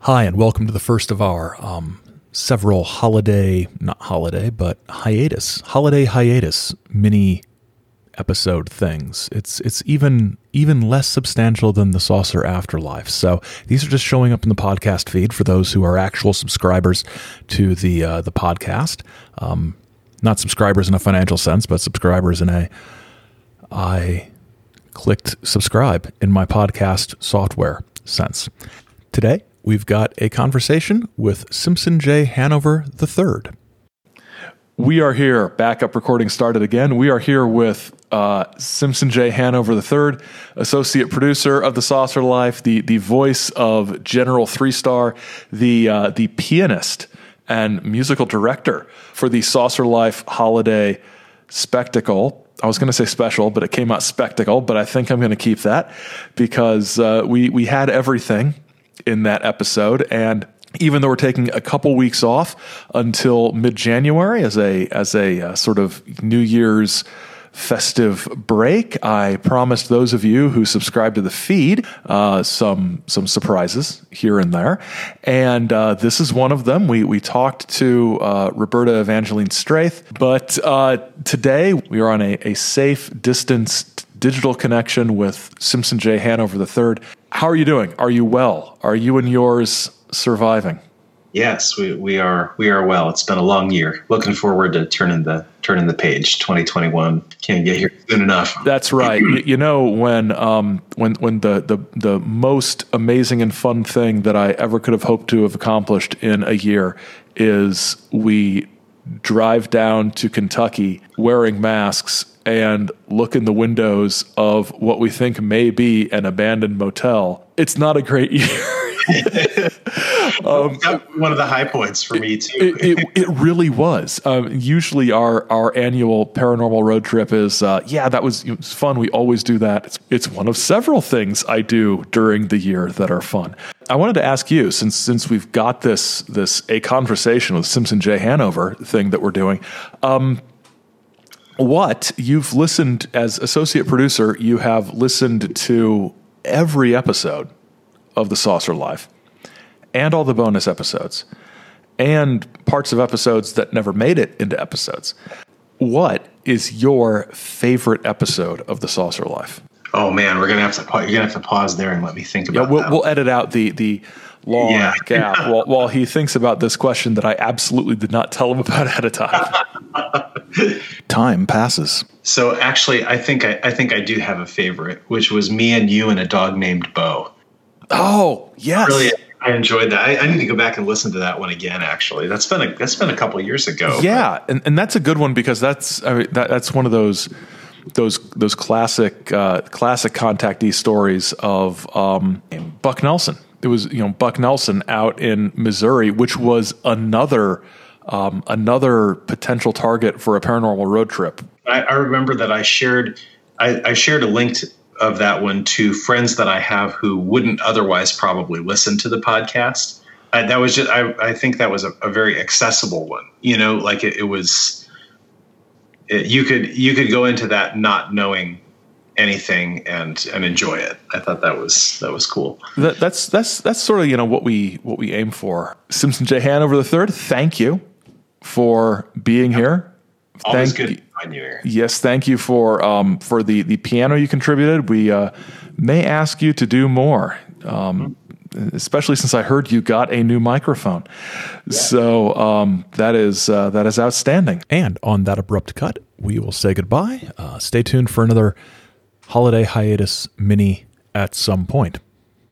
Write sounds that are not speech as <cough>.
Hi, and welcome to the first of our um, several holiday, not holiday, but hiatus, holiday hiatus mini episode things. It's it's even even less substantial than the saucer afterlife. So these are just showing up in the podcast feed for those who are actual subscribers to the uh, the podcast. Um, not subscribers in a financial sense, but subscribers in a I clicked subscribe in my podcast software sense. Today we've got a conversation with Simpson J. Hanover III. We are here. Backup recording started again. We are here with uh, Simpson J. Hanover III, associate producer of The Saucer Life, the the voice of General Three Star, the uh, the pianist and musical director for the Saucer Life holiday spectacle. I was going to say special, but it came out spectacle. But I think I'm going to keep that because uh, we we had everything in that episode, and even though we're taking a couple weeks off until mid January as a as a uh, sort of New Year's festive break. I promised those of you who subscribe to the feed uh, some some surprises here and there, and uh, this is one of them. We we talked to uh, Roberta Evangeline Straith, but uh, today we are on a, a safe distance digital connection with Simpson J. Hanover III. How are you doing? Are you well? Are you and yours surviving? Yes, we, we are we are well. It's been a long year. Looking forward to turning the turning the page. 2021 can't get here soon enough. That's right. you know when um, when when the, the the most amazing and fun thing that I ever could have hoped to have accomplished in a year is we drive down to Kentucky wearing masks and look in the windows of what we think may be an abandoned motel. It's not a great <laughs> year. um, one of the high points for me too. it, it, it, really was. Um, usually, our our annual paranormal road trip is uh, yeah, that was, was, fun. We always do that. It's, it's one of several things I do during the year that are fun. I wanted to ask you since since we've got this this a conversation with Simpson J Hanover thing that we're doing. Um, what you've listened as associate producer, you have listened to every episode of The Saucer Life and all the bonus episodes and parts of episodes that never made it into episodes. What is your favorite episode of The Saucer Life? Oh man, we're gonna have to you're gonna have to pause there and let me think about. Yeah, we'll, we'll edit out the the long yeah. gap while, while he thinks about this question that I absolutely did not tell him about ahead of time. <laughs> <laughs> time passes. So actually, I think I, I think I do have a favorite, which was me and you and a dog named Bo. Oh yes, really. I enjoyed that. I, I, need to go back and listen to that one again. Actually, that's been a that's been a couple years ago. Yeah, and, and that's a good one because that's I mean, that, that's one of those those those classic uh, classic contactee stories of um, Buck Nelson. It was you know Buck Nelson out in Missouri, which was another um, another potential target for a paranormal road trip. I, I remember that I shared I, I shared a link to, of that one to friends that I have who wouldn't otherwise probably listen to the podcast. I, that was just, I, I think that was a, a very accessible one. You know, like it, it was, it, you could you could go into that not knowing anything and and enjoy it. I thought that was that was cool. That, that's that's that's sort of you know what we what we aim for. Simpson J Hanover the third. Thank you for being yep. here. Always thank good to find you here. Yes, thank you for um, for the the piano you contributed. We uh, may ask you to do more. Um, especially since I heard you got a new microphone. Yeah. So um, that is uh, that is outstanding. And on that abrupt cut, we will say goodbye. Uh, stay tuned for another holiday hiatus mini at some point.